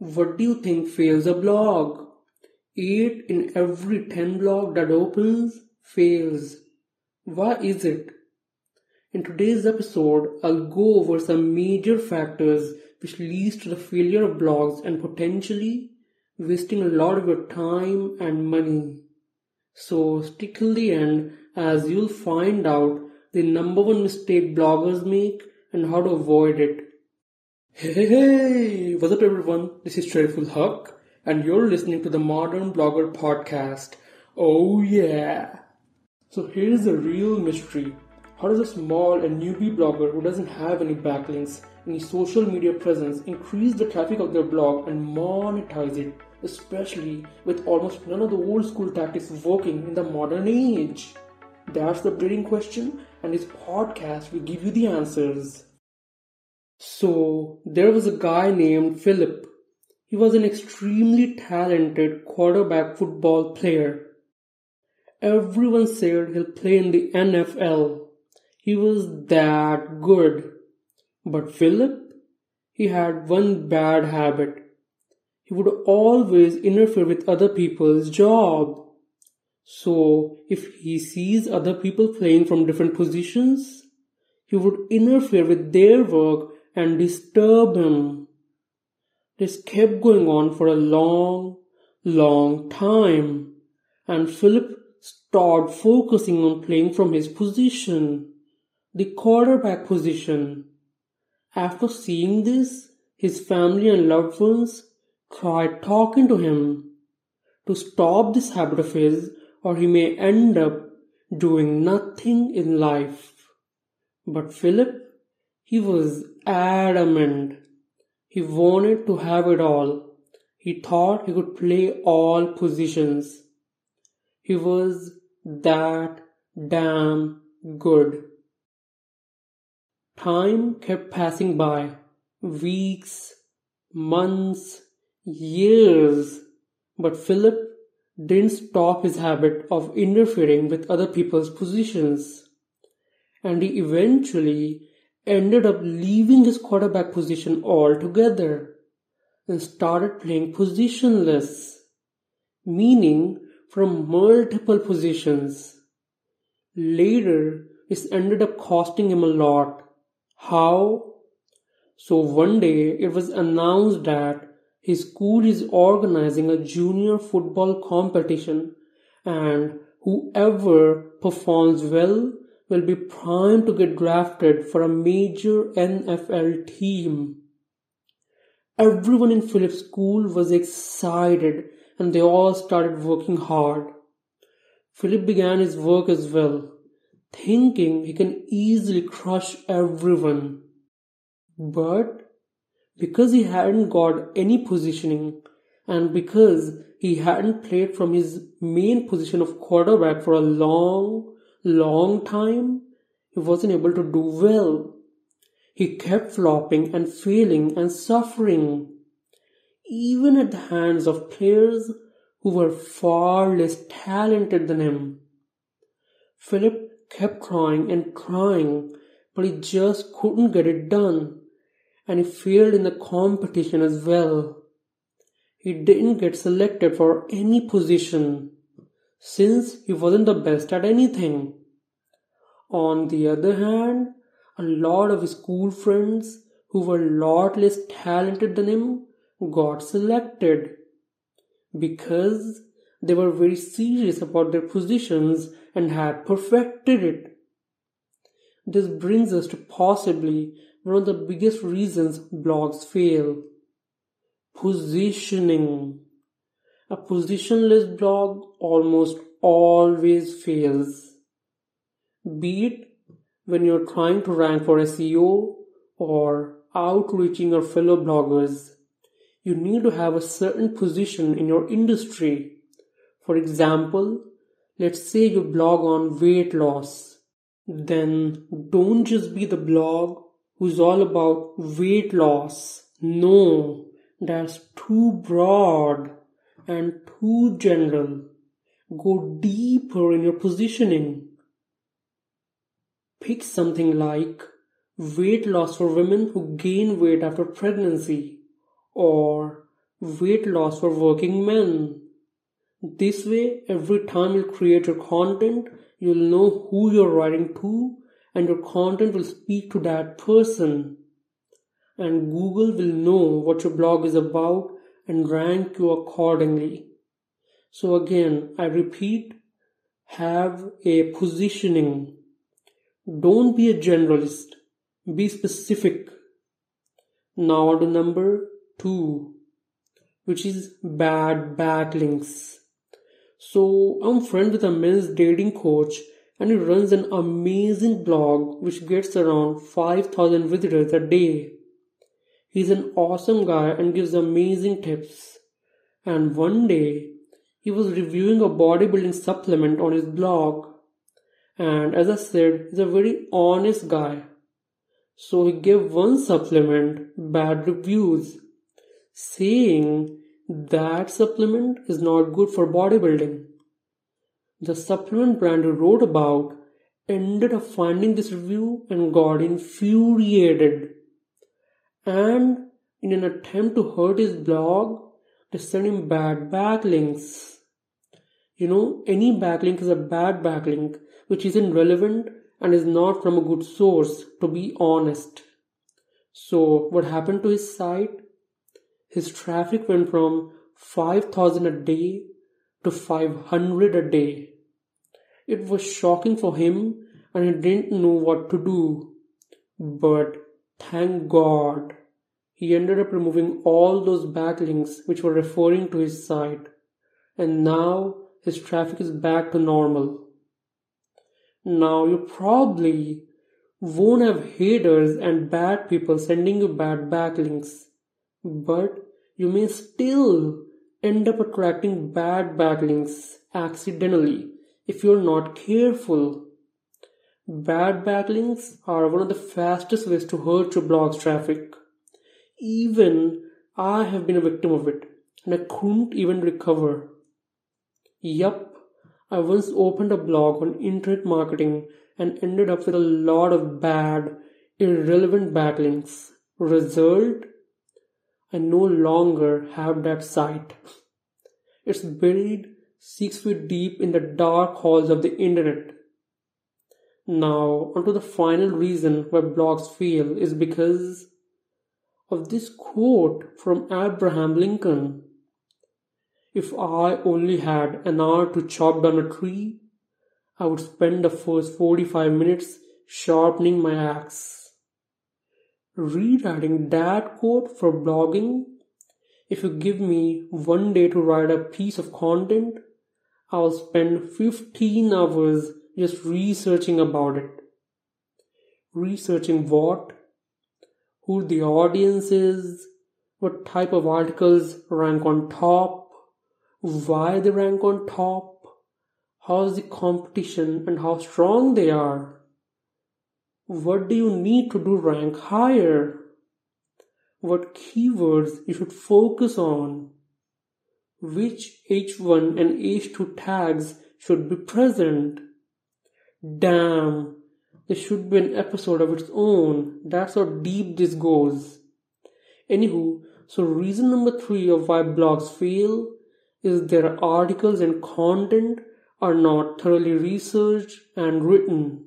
What do you think fails a blog? 8 in every 10 blog that opens fails. Why is it? In today's episode, I'll go over some major factors which leads to the failure of blogs and potentially wasting a lot of your time and money. So stick till the end as you'll find out the number one mistake bloggers make and how to avoid it. Hey, hey, hey! What's up, everyone? This is Shariful Huck, and you're listening to the Modern Blogger Podcast. Oh, yeah! So, here's the real mystery How does a small and newbie blogger who doesn't have any backlinks, any social media presence, increase the traffic of their blog and monetize it, especially with almost none of the old school tactics working in the modern age? That's the breeding question, and this podcast will give you the answers. So, there was a guy named Philip. He was an extremely talented quarterback football player. Everyone said he'll play in the NFL. He was that good. But Philip, he had one bad habit. He would always interfere with other people's job. So, if he sees other people playing from different positions, he would interfere with their work and disturb him. This kept going on for a long, long time, and Philip stopped focusing on playing from his position, the quarterback position. After seeing this, his family and loved ones tried talking to him to stop this habit of his, or he may end up doing nothing in life. But Philip, he was adamant. He wanted to have it all. He thought he could play all positions. He was that damn good. Time kept passing by. Weeks, months, years. But Philip didn't stop his habit of interfering with other people's positions. And he eventually ended up leaving his quarterback position altogether and started playing positionless, meaning from multiple positions. Later, this ended up costing him a lot. How? So one day it was announced that his school is organizing a junior football competition and whoever performs well will be primed to get drafted for a major NFL team. Everyone in Philip's school was excited and they all started working hard. Philip began his work as well, thinking he can easily crush everyone. But because he hadn't got any positioning and because he hadn't played from his main position of quarterback for a long, long time, he wasn't able to do well. He kept flopping and failing and suffering, even at the hands of players who were far less talented than him. Philip kept trying and trying, but he just couldn't get it done, and he failed in the competition as well. He didn't get selected for any position since he wasn't the best at anything. On the other hand, a lot of his school friends who were a lot less talented than him got selected because they were very serious about their positions and had perfected it. This brings us to possibly one of the biggest reasons blogs fail positioning. A positionless blog almost always fails. Be it when you're trying to rank for SEO or outreaching your fellow bloggers, you need to have a certain position in your industry. For example, let's say you blog on weight loss. Then don't just be the blog who's all about weight loss. No, that's too broad and too general. Go deeper in your positioning. Pick something like weight loss for women who gain weight after pregnancy, or weight loss for working men. This way, every time you create your content, you'll know who you're writing to and your content will speak to that person. And Google will know what your blog is about and rank you accordingly. So again, I repeat, have a positioning. Don't be a generalist. Be specific. Now to number two, which is bad backlinks. So I'm friend with a men's dating coach and he runs an amazing blog which gets around 5000 visitors a day. He's an awesome guy and gives amazing tips. And one day he was reviewing a bodybuilding supplement on his blog. And as I said, he's a very honest guy. So he gave one supplement bad reviews, saying that supplement is not good for bodybuilding. The supplement brand he wrote about ended up finding this review and got infuriated. And in an attempt to hurt his blog, they sent him bad backlinks. You know, any backlink is a bad backlink which isn't relevant and is not from a good source, to be honest. So, what happened to his site? His traffic went from 5000 a day to 500 a day. It was shocking for him and he didn't know what to do. But thank God, he ended up removing all those backlinks which were referring to his site. And now his traffic is back to normal. Now you probably won't have haters and bad people sending you bad backlinks, but you may still end up attracting bad backlinks accidentally if you're not careful. Bad backlinks are one of the fastest ways to hurt your blog's traffic. Even I have been a victim of it and I couldn't even recover. Yup, I once opened a blog on internet marketing and ended up with a lot of bad, irrelevant backlinks. Result? I no longer have that site. It's buried six feet deep in the dark halls of the internet. Now, onto the final reason why blogs fail is because of this quote from Abraham Lincoln. If I only had an hour to chop down a tree, I would spend the first 45 minutes sharpening my axe. Rewriting that quote for blogging, if you give me one day to write a piece of content, I'll spend 15 hours just researching about it. Researching what? Who the audience is, what type of articles rank on top, why they rank on top, how's the competition and how strong they are. What do you need to do rank higher? What keywords you should focus on? Which H1 and H2 tags should be present? Damn, this should be an episode of its own. That's how deep this goes. Anywho, so reason number three of why blogs fail is their articles and content are not thoroughly researched and written.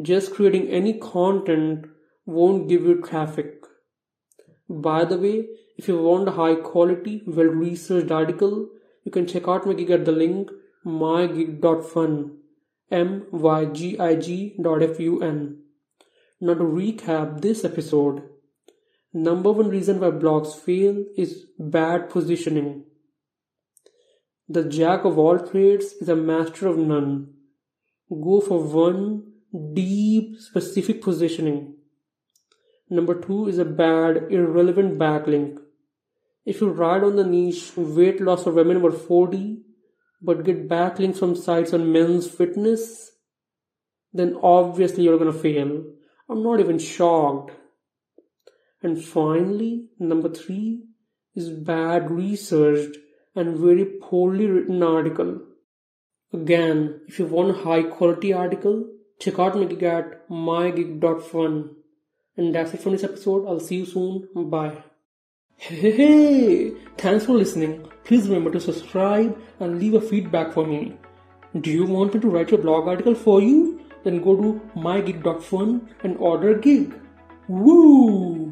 Just creating any content won't give you traffic. By the way, if you want a high quality, well researched article, you can check out my gig at the link mygig.fun. M Y G I G dot F U N. Now, to recap this episode, number one reason why blogs fail is bad positioning. The jack of all trades is a master of none. Go for one deep, specific positioning. Number two is a bad, irrelevant backlink. If you write on the niche weight loss for women over 40, but get backlinks from sites on men's fitness, then obviously you're gonna fail. I'm not even shocked. And finally, number three is bad researched and very poorly written article. Again, if you want a high quality article, check out my gig at mygig.fun. And that's it for this episode. I'll see you soon. Bye. Hey, Thanks for listening. Please remember to subscribe and leave a feedback for me. Do you want me to write a blog article for you? Then go to mygig.fun and order a gig. Woo!